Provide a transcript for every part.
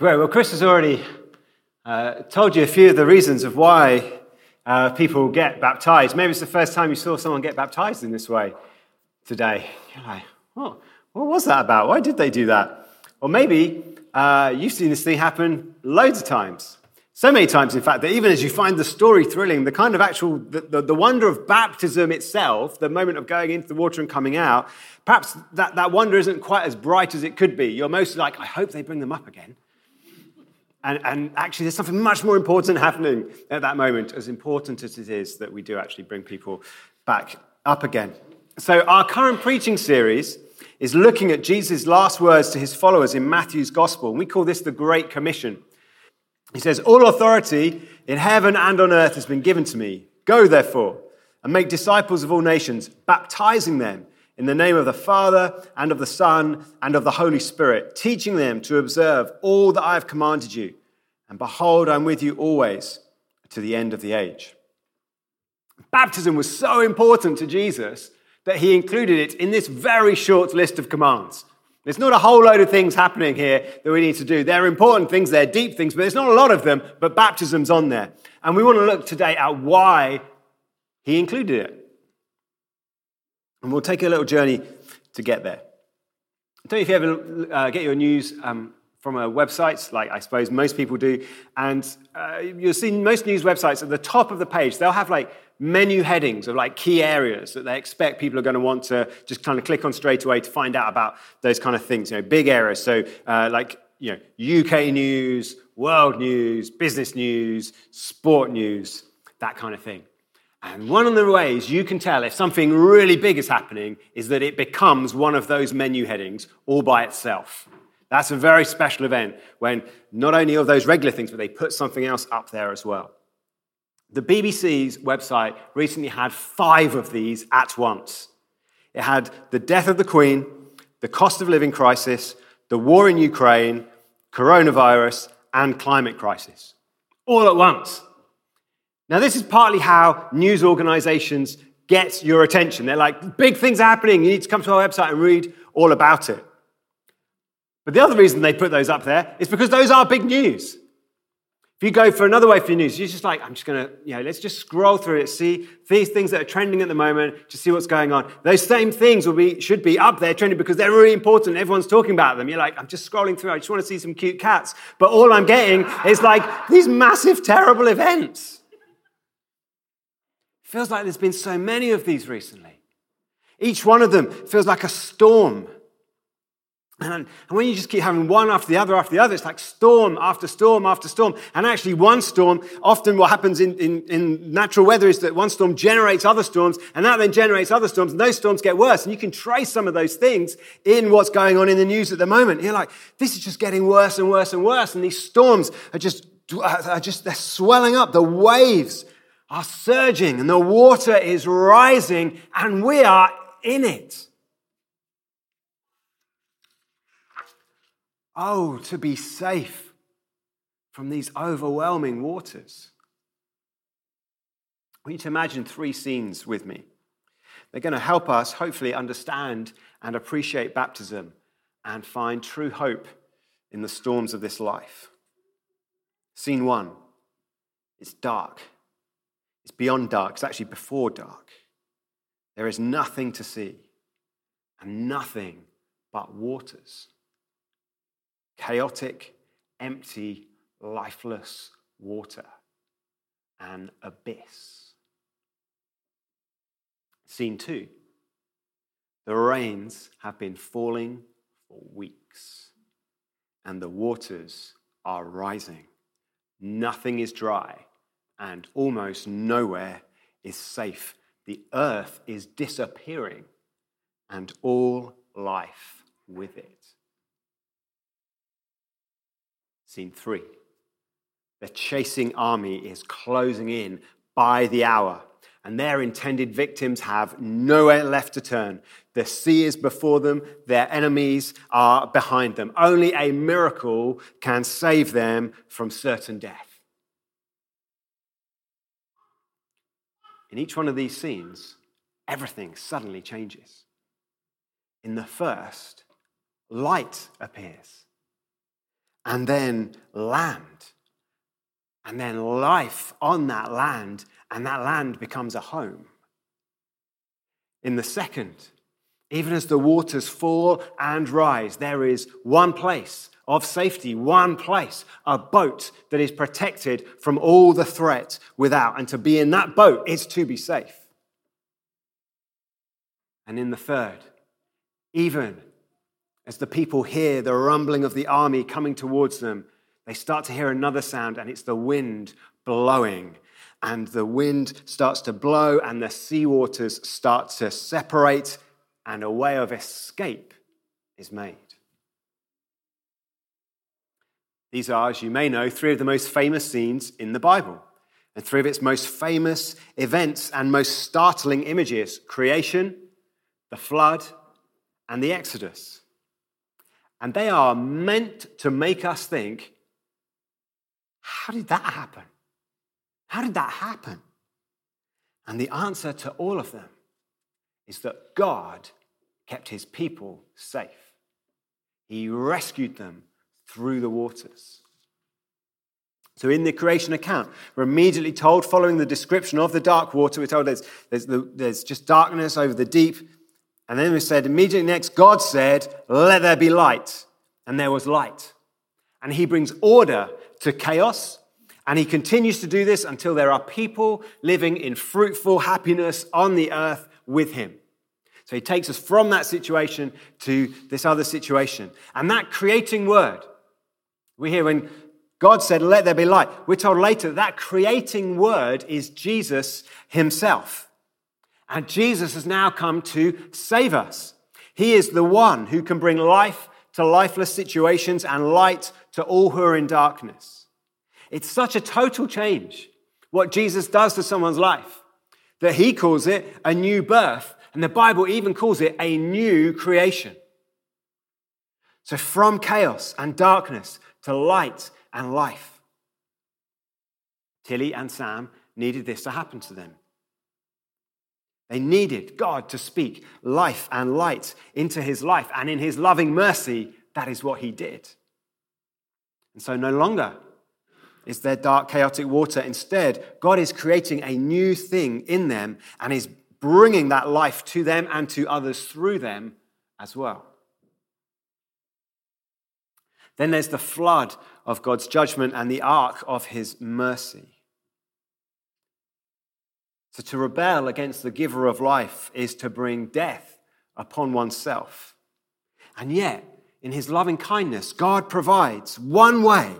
Great. Well, Chris has already uh, told you a few of the reasons of why uh, people get baptized. Maybe it's the first time you saw someone get baptized in this way today. You're like, oh, what was that about? Why did they do that? Or maybe uh, you've seen this thing happen loads of times. So many times, in fact, that even as you find the story thrilling, the kind of actual, the, the, the, wonder of baptism itself, the moment of going into the water and coming out, perhaps that, that wonder isn't quite as bright as it could be. You're mostly like, I hope they bring them up again. And, and actually, there's something much more important happening at that moment, as important as it is that we do actually bring people back up again. So, our current preaching series is looking at Jesus' last words to his followers in Matthew's gospel. And we call this the Great Commission. He says, All authority in heaven and on earth has been given to me. Go, therefore, and make disciples of all nations, baptizing them in the name of the Father and of the Son and of the Holy Spirit, teaching them to observe all that I have commanded you. And behold, I'm with you always to the end of the age. Baptism was so important to Jesus that he included it in this very short list of commands. There's not a whole load of things happening here that we need to do. They're important things, they're deep things, but there's not a lot of them, but baptism's on there. And we want to look today at why he included it. And we'll take a little journey to get there. I don't know if you ever uh, get your news um, from a website, like I suppose most people do, and uh, you'll see most news websites at the top of the page, they'll have like menu headings of like key areas that they expect people are going to want to just kind of click on straight away to find out about those kind of things, you know, big areas. So, uh, like, you know, UK news, world news, business news, sport news, that kind of thing. And one of the ways you can tell if something really big is happening is that it becomes one of those menu headings all by itself. That's a very special event when not only are those regular things, but they put something else up there as well. The BBC's website recently had five of these at once. It had the death of the Queen, the cost of living crisis, the war in Ukraine, coronavirus, and climate crisis, all at once. Now, this is partly how news organizations get your attention. They're like, big things are happening. You need to come to our website and read all about it. But the other reason they put those up there is because those are big news. If you go for another way for your news, you're just like, I'm just going to, you know, let's just scroll through it, see these things that are trending at the moment, to see what's going on. Those same things will be, should be up there trending because they're really important. Everyone's talking about them. You're like, I'm just scrolling through. I just want to see some cute cats. But all I'm getting is like these massive, terrible events. Feels like there's been so many of these recently. Each one of them feels like a storm. And, when you just keep having one after the other after the other, it's like storm after storm after storm. And actually, one storm, often what happens in, in, in natural weather is that one storm generates other storms, and that then generates other storms, and those storms get worse. And you can trace some of those things in what's going on in the news at the moment. You're like, this is just getting worse and worse and worse. And these storms are just, are just they're swelling up. The waves are surging and the water is rising and we are in it. Oh, to be safe from these overwhelming waters. I want you to imagine three scenes with me. They're going to help us, hopefully, understand and appreciate baptism and find true hope in the storms of this life. Scene one it's dark. It's beyond dark, it's actually before dark. There is nothing to see and nothing but waters. Chaotic, empty, lifeless water. An abyss. Scene two. The rains have been falling for weeks, and the waters are rising. Nothing is dry and almost nowhere is safe. The earth is disappearing, and all life with it. Scene three the chasing army is closing in by the hour, and their intended victims have nowhere left to turn. The sea is before them, their enemies are behind them. Only a miracle can save them from certain death. In each one of these scenes, everything suddenly changes. In the first, light appears. and then land, and then life on that land, and that land becomes a home. In the second, even as the waters fall and rise, there is one place of safety, one place, a boat that is protected from all the threat without. And to be in that boat is to be safe. And in the third, even as the people hear the rumbling of the army coming towards them, they start to hear another sound, and it's the wind blowing. And the wind starts to blow, and the seawaters start to separate, and a way of escape is made. These are, as you may know, three of the most famous scenes in the Bible, and three of its most famous events and most startling images creation, the flood, and the Exodus. And they are meant to make us think how did that happen? How did that happen? And the answer to all of them is that God kept his people safe. He rescued them through the waters. So, in the creation account, we're immediately told, following the description of the dark water, we're told there's, there's, the, there's just darkness over the deep. And then we said, immediately next, God said, Let there be light. And there was light. And he brings order to chaos. And he continues to do this until there are people living in fruitful happiness on the earth with him. So he takes us from that situation to this other situation. And that creating word, we hear when God said, Let there be light, we're told later that, that creating word is Jesus himself. And Jesus has now come to save us. He is the one who can bring life to lifeless situations and light to all who are in darkness. It's such a total change what Jesus does to someone's life that he calls it a new birth, and the Bible even calls it a new creation. So, from chaos and darkness to light and life. Tilly and Sam needed this to happen to them. They needed God to speak life and light into his life, and in his loving mercy, that is what he did. And so, no longer is there dark, chaotic water. Instead, God is creating a new thing in them and is bringing that life to them and to others through them as well. Then there's the flood of God's judgment and the ark of his mercy. So to rebel against the giver of life is to bring death upon oneself. And yet, in his loving kindness, God provides one way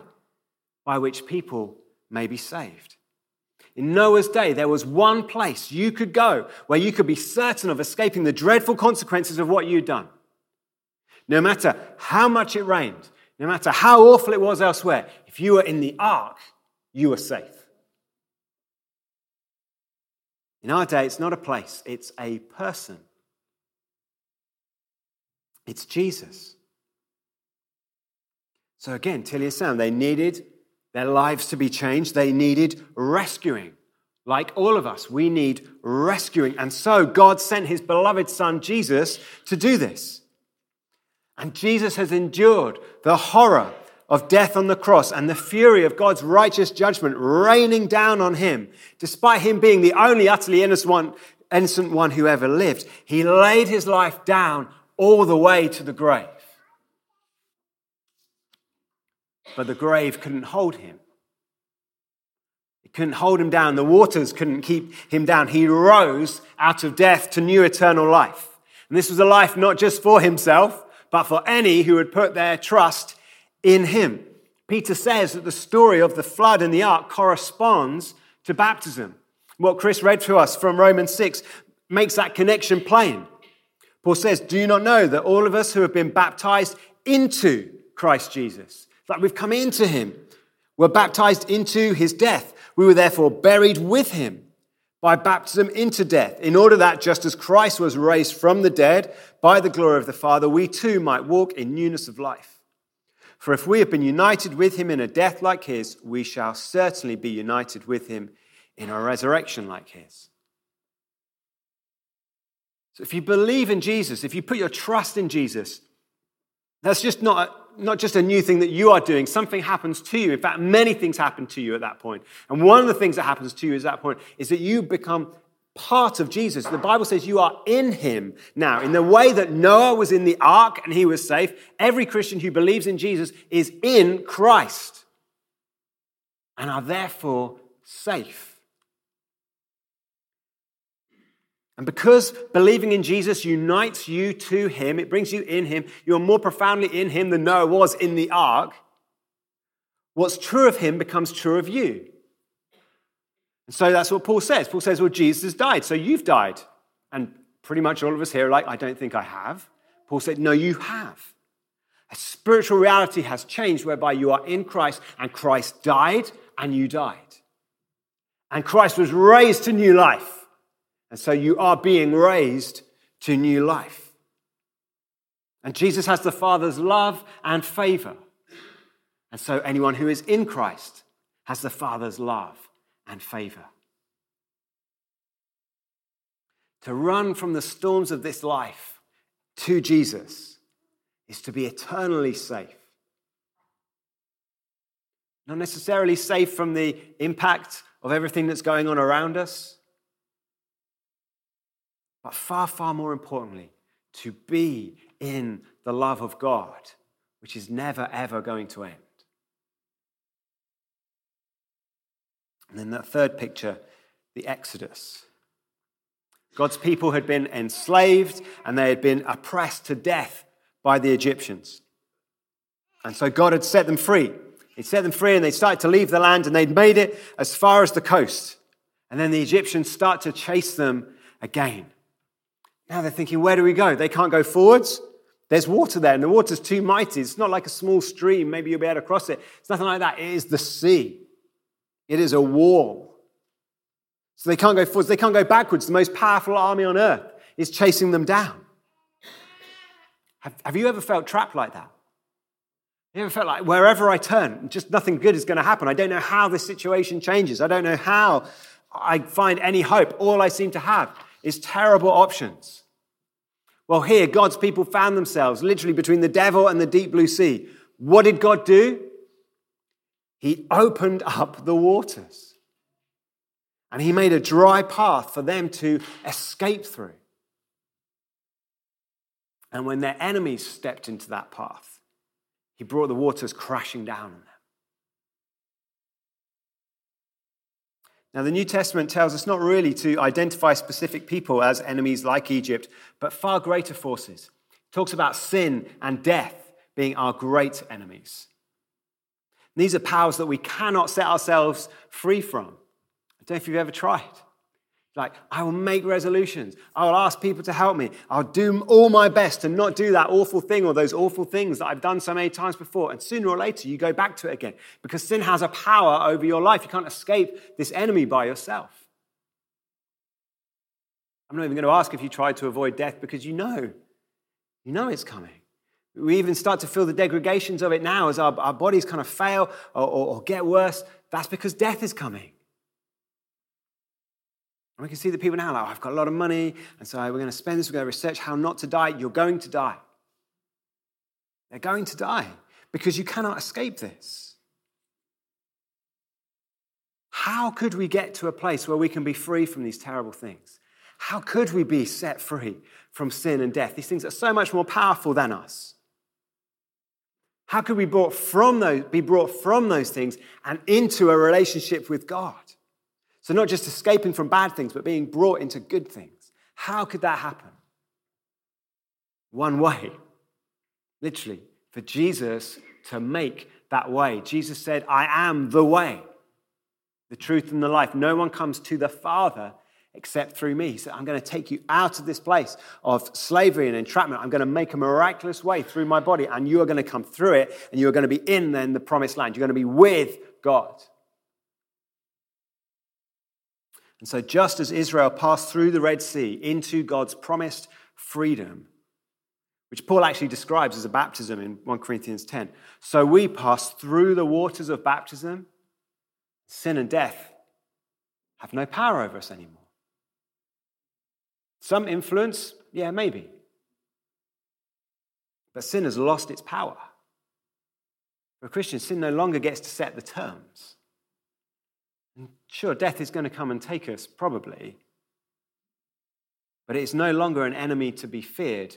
by which people may be saved. In Noah's day, there was one place you could go where you could be certain of escaping the dreadful consequences of what you'd done. No matter how much it rained, no matter how awful it was elsewhere, if you were in the ark, you were safe. In our day, it's not a place, it's a person. It's Jesus. So again, Tilly and Sam, they needed their lives to be changed. They needed rescuing. Like all of us, we need rescuing. And so God sent his beloved son, Jesus, to do this. And Jesus has endured the horror of death on the cross and the fury of God's righteous judgment raining down on him, despite him being the only utterly innocent one, innocent one who ever lived. He laid his life down all the way to the grave. But the grave couldn't hold him. It couldn't hold him down. The waters couldn't keep him down. He rose out of death to new eternal life. And this was a life not just for himself, but for any who would put their trust in him. Peter says that the story of the flood and the ark corresponds to baptism. What Chris read to us from Romans 6 makes that connection plain. Paul says, Do you not know that all of us who have been baptized into Christ Jesus, that we've come into him, were baptized into his death? We were therefore buried with him by baptism into death, in order that just as Christ was raised from the dead by the glory of the Father, we too might walk in newness of life. For if we have been united with him in a death like his, we shall certainly be united with him in a resurrection like his. So if you believe in Jesus, if you put your trust in Jesus, that's just not not just a new thing that you are doing, something happens to you. In fact, many things happen to you at that point. And one of the things that happens to you at that point is that you become part of Jesus. The Bible says you are in him now. In the way that Noah was in the ark and he was safe, every Christian who believes in Jesus is in Christ and are therefore safe. And because believing in Jesus unites you to Him, it brings you in Him, you're more profoundly in Him than Noah was in the ark. What's true of Him becomes true of you. And so that's what Paul says. Paul says, Well, Jesus died, so you've died. And pretty much all of us here are like, I don't think I have. Paul said, No, you have. A spiritual reality has changed whereby you are in Christ and Christ died and you died. And Christ was raised to new life. And so you are being raised to new life. And Jesus has the Father's love and favor. And so anyone who is in Christ has the Father's love and favor. To run from the storms of this life to Jesus is to be eternally safe. Not necessarily safe from the impact of everything that's going on around us but far, far more importantly, to be in the love of God, which is never, ever going to end. And then that third picture, the Exodus. God's people had been enslaved and they had been oppressed to death by the Egyptians. And so God had set them free. He'd set them free and they started to leave the land and they'd made it as far as the coast. And then the Egyptians start to chase them again. Now they're thinking, where do we go? They can't go forwards. There's water there, and the water's too mighty. It's not like a small stream. Maybe you'll be able to cross it. It's nothing like that. It is the sea, it is a wall. So they can't go forwards. They can't go backwards. The most powerful army on earth is chasing them down. Have, have you ever felt trapped like that? You ever felt like wherever I turn, just nothing good is going to happen? I don't know how this situation changes. I don't know how I find any hope. All I seem to have is terrible options. Well, here, God's people found themselves literally between the devil and the deep blue sea. What did God do? He opened up the waters. And he made a dry path for them to escape through. And when their enemies stepped into that path, he brought the waters crashing down on them. Now, the New Testament tells us not really to identify specific people as enemies like Egypt, but far greater forces. It talks about sin and death being our great enemies. These are powers that we cannot set ourselves free from. I don't know if you've ever tried. Like, I will make resolutions. I will ask people to help me. I'll do all my best to not do that awful thing or those awful things that I've done so many times before. And sooner or later, you go back to it again because sin has a power over your life. You can't escape this enemy by yourself. I'm not even going to ask if you tried to avoid death because you know. You know it's coming. We even start to feel the degradations of it now as our, our bodies kind of fail or, or, or get worse. That's because death is coming. And we can see the people now like, oh, I've got a lot of money, and so we're going to spend this, we're going to research how not to die. You're going to die. They're going to die because you cannot escape this. How could we get to a place where we can be free from these terrible things? How could we be set free from sin and death? These things are so much more powerful than us. How could we brought from those, be brought from those things and into a relationship with God? So, not just escaping from bad things, but being brought into good things. How could that happen? One way, literally, for Jesus to make that way. Jesus said, I am the way, the truth, and the life. No one comes to the Father except through me. He said, I'm going to take you out of this place of slavery and entrapment. I'm going to make a miraculous way through my body, and you are going to come through it, and you are going to be in then the promised land. You're going to be with God. And so, just as Israel passed through the Red Sea into God's promised freedom, which Paul actually describes as a baptism in 1 Corinthians 10, so we pass through the waters of baptism, sin and death have no power over us anymore. Some influence, yeah, maybe. But sin has lost its power. For a Christian, sin no longer gets to set the terms. And sure, death is going to come and take us, probably. But it's no longer an enemy to be feared,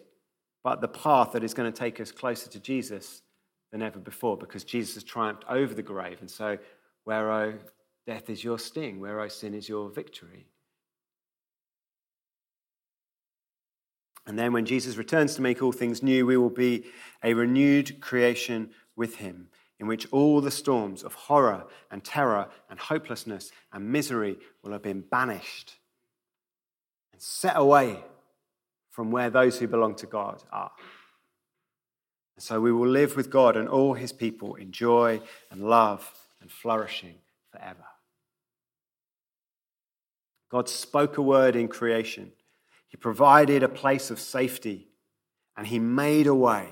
but the path that is going to take us closer to Jesus than ever before because Jesus has triumphed over the grave. And so, where, oh, death is your sting, where, oh, sin is your victory. And then, when Jesus returns to make all things new, we will be a renewed creation with him, in which all the storms of horror and terror and hopelessness and misery will have been banished and set away from where those who belong to God are. And so we will live with God and all his people in joy and love and flourishing forever. God spoke a word in creation he provided a place of safety and he made a way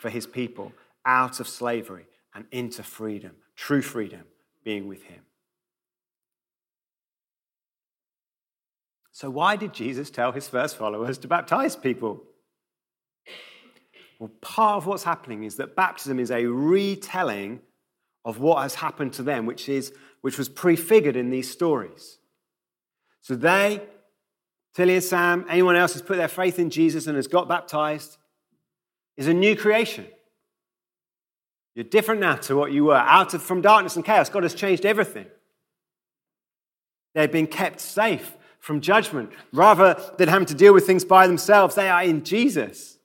for his people out of slavery and into freedom, true freedom, being with him. So, why did Jesus tell his first followers to baptize people? Well, part of what's happening is that baptism is a retelling of what has happened to them, which, is, which was prefigured in these stories. So they Tilly and Sam, anyone else who's put their faith in Jesus and has got baptized, is a new creation. You're different now to what you were. Out of from darkness and chaos, God has changed everything. They've been kept safe from judgment. Rather than having to deal with things by themselves, they are in Jesus.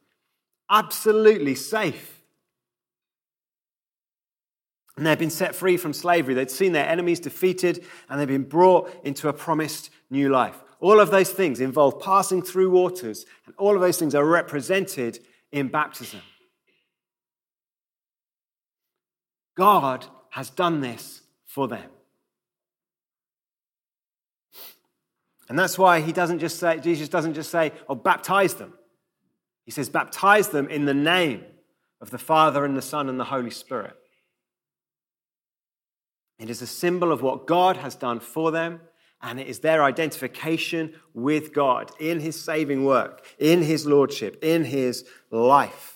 Absolutely safe. And they've been set free from slavery. They'd seen their enemies defeated and they've been brought into a promised new life. All of those things involve passing through waters, and all of those things are represented in baptism. God has done this for them. And that's why he doesn't just say, Jesus doesn't just say, oh, baptize them. He says, baptize them in the name of the Father and the Son and the Holy Spirit. It is a symbol of what God has done for them and it is their identification with God in his saving work, in his lordship, in his life.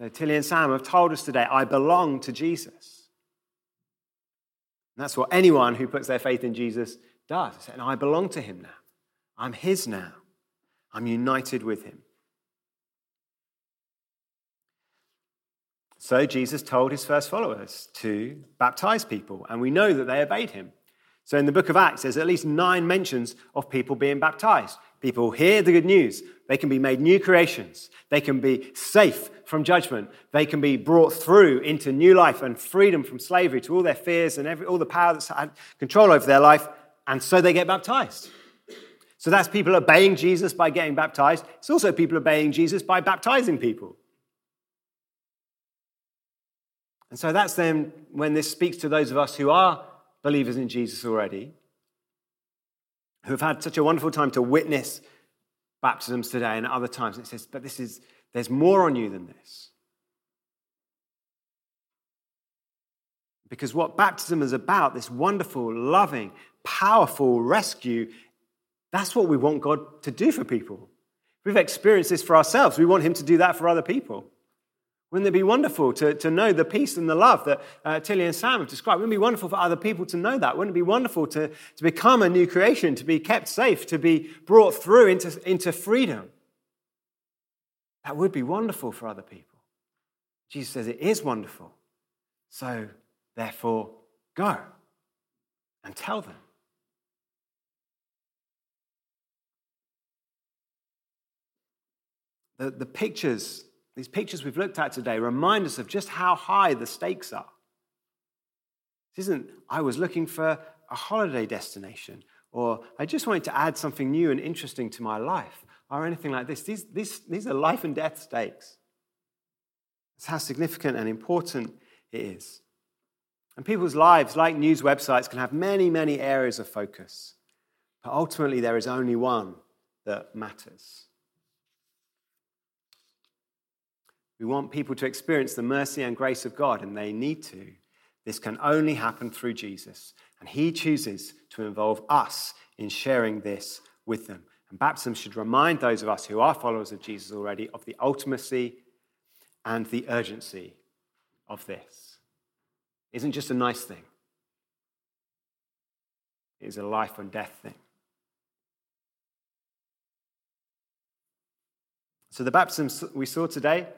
So Tilly and Sam have told us today, I belong to Jesus. And that's what anyone who puts their faith in Jesus does. And I belong to him now. I'm his now. I'm united with him. So Jesus told his first followers to baptize people, and we know that they obeyed him. So in the book of Acts, there's at least nine mentions of people being baptized. People hear the good news. They can be made new creations. They can be safe from judgment. They can be brought through into new life and freedom from slavery to all their fears and every, all the power that's had control over their life. And so they get baptized. So that's people obeying Jesus by getting baptized. It's also people obeying Jesus by baptizing people. And so that's then when this speaks to those of us who are believers in Jesus already who have had such a wonderful time to witness baptisms today and other times. And it says, but this is, there's more on you than this. Because what baptism is about, this wonderful, loving, powerful rescue, that's what we want God to do for people. We've experienced this for ourselves. We want Him to do that for other people. Wouldn't it be wonderful to, to know the peace and the love that uh, Tilly and Sam have described? Wouldn't it be wonderful for other people to know that? Wouldn't it be wonderful to, to become a new creation, to be kept safe, to be brought through into, into freedom? That would be wonderful for other people. Jesus says it is wonderful. So, therefore, go and tell them. The, the pictures these pictures we've looked at today remind us of just how high the stakes are. This isn't, I was looking for a holiday destination, or I just wanted to add something new and interesting to my life, or anything like this. These, these, these are life and death stakes. That's how significant and important it is. And people's lives, like news websites, can have many, many areas of focus. But ultimately, there is only one that matters. We want people to experience the mercy and grace of God, and they need to. This can only happen through Jesus. And He chooses to involve us in sharing this with them. And baptism should remind those of us who are followers of Jesus already of the ultimacy and the urgency of this. It isn't just a nice thing, it is a life and death thing. So, the baptism we saw today,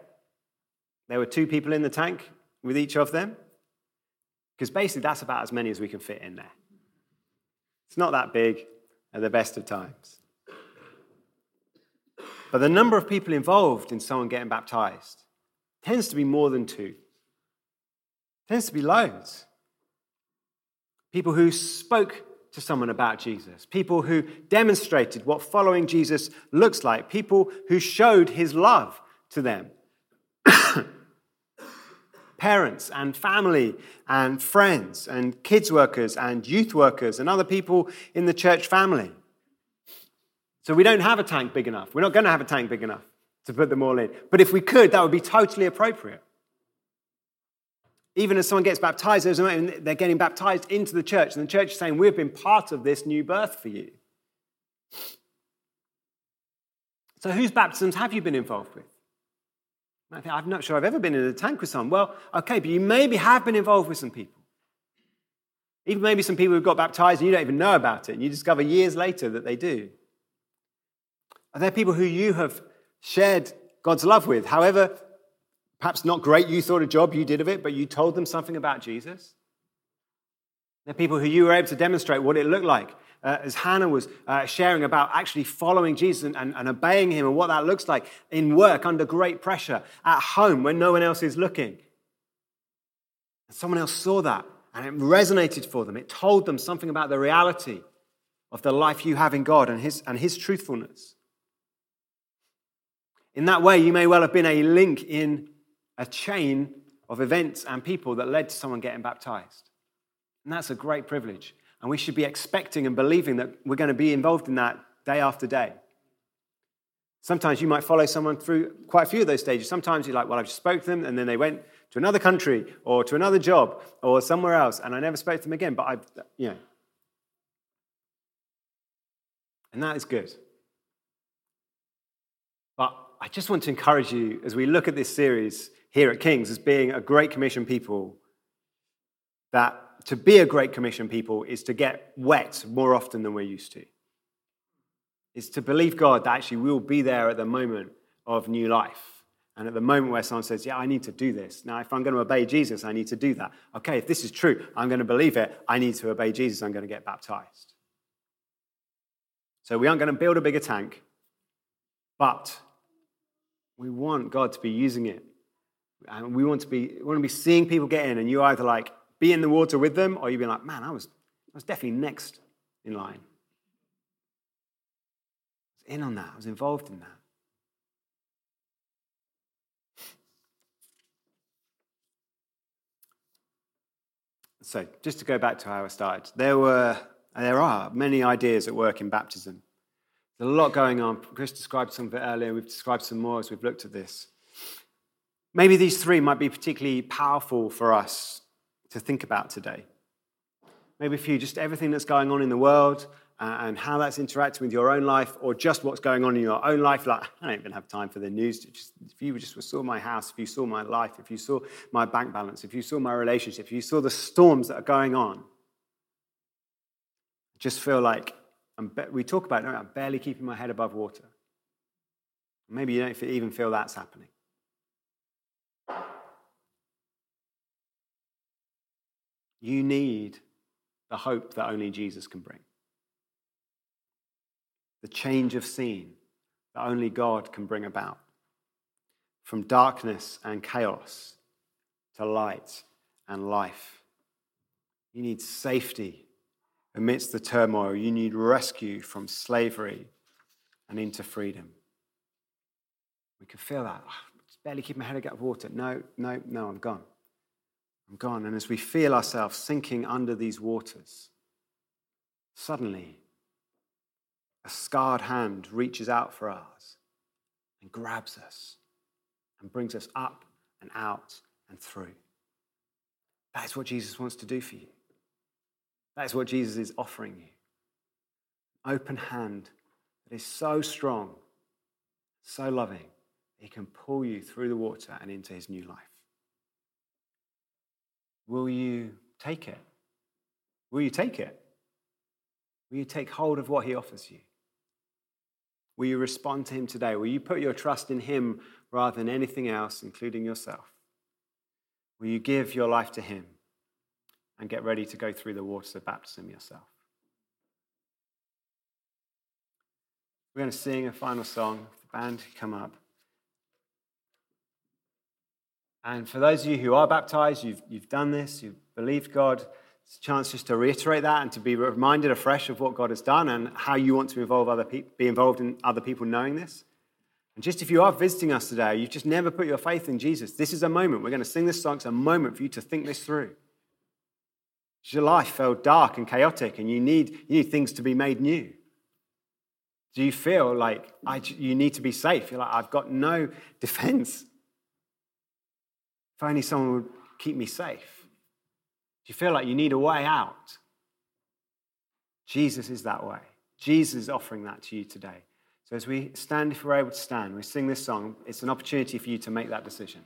there were two people in the tank with each of them, because basically that's about as many as we can fit in there. It's not that big at the best of times. But the number of people involved in someone getting baptized tends to be more than two. Tends to be loads. People who spoke to someone about Jesus, people who demonstrated what following Jesus looks like, people who showed his love to them. Parents and family and friends and kids workers and youth workers and other people in the church family. So we don't have a tank big enough. We're not going to have a tank big enough to put them all in. But if we could, that would be totally appropriate. Even as someone gets baptized, they're getting baptized into the church, and the church is saying, We've been part of this new birth for you. So, whose baptisms have you been involved with? I'm not sure I've ever been in a tank with someone. Well, okay, but you maybe have been involved with some people. Even maybe some people who've got baptized and you don't even know about it, and you discover years later that they do. Are there people who you have shared God's love with? However, perhaps not great you thought a job you did of it, but you told them something about Jesus? There are people who you were able to demonstrate what it looked like. Uh, as Hannah was uh, sharing about actually following Jesus and, and, and obeying him and what that looks like in work under great pressure, at home when no one else is looking. And someone else saw that and it resonated for them. It told them something about the reality of the life you have in God and his, and his truthfulness. In that way, you may well have been a link in a chain of events and people that led to someone getting baptized. And that's a great privilege. And we should be expecting and believing that we're going to be involved in that day after day. Sometimes you might follow someone through quite a few of those stages. Sometimes you're like, well, I just spoke to them, and then they went to another country or to another job or somewhere else, and I never spoke to them again. But I, you know. And that is good. But I just want to encourage you as we look at this series here at Kings as being a Great Commission people, that to be a Great Commission people is to get wet more often than we're used to. It's to believe God that actually we'll be there at the moment of new life. And at the moment where someone says, Yeah, I need to do this. Now, if I'm going to obey Jesus, I need to do that. Okay, if this is true, I'm going to believe it. I need to obey Jesus. I'm going to get baptized. So we aren't going to build a bigger tank, but we want God to be using it. And we want to be, we want to be seeing people get in, and you're either like be in the water with them, or you'd be like, man, I was, I was definitely next in line. I was in on that, I was involved in that. So, just to go back to how I started, there were, there are many ideas at work in baptism. There's a lot going on. Chris described some of it earlier. We've described some more as we've looked at this. Maybe these three might be particularly powerful for us to think about today. Maybe for you, just everything that's going on in the world uh, and how that's interacting with your own life, or just what's going on in your own life. Like, I don't even have time for the news. Just, if you just saw my house, if you saw my life, if you saw my bank balance, if you saw my relationship, if you saw the storms that are going on, just feel like I'm. we talk about, no, I'm barely keeping my head above water. Maybe you don't even feel that's happening. You need the hope that only Jesus can bring. The change of scene that only God can bring about. From darkness and chaos to light and life. You need safety amidst the turmoil. You need rescue from slavery and into freedom. We can feel that. Oh, barely keep my head above water. No, no, no, I'm gone. Gone. And as we feel ourselves sinking under these waters, suddenly a scarred hand reaches out for ours and grabs us and brings us up and out and through. That is what Jesus wants to do for you. That is what Jesus is offering you. Open hand that is so strong, so loving, he can pull you through the water and into his new life. Will you take it? Will you take it? Will you take hold of what he offers you? Will you respond to him today? Will you put your trust in him rather than anything else, including yourself? Will you give your life to him and get ready to go through the waters of baptism yourself? We're going to sing a final song. The band come up. And for those of you who are baptized, you've, you've done this, you've believed God, it's a chance just to reiterate that and to be reminded afresh of what God has done and how you want to involve other pe- be involved in other people knowing this. And just if you are visiting us today, you've just never put your faith in Jesus, this is a moment. We're going to sing this song. It's a moment for you to think this through. Your life felt dark and chaotic, and you need, you need things to be made new. Do you feel like I, you need to be safe? You're like, I've got no defense. If only someone would keep me safe. Do you feel like you need a way out? Jesus is that way. Jesus is offering that to you today. So as we stand, if we're able to stand, we sing this song, it's an opportunity for you to make that decision.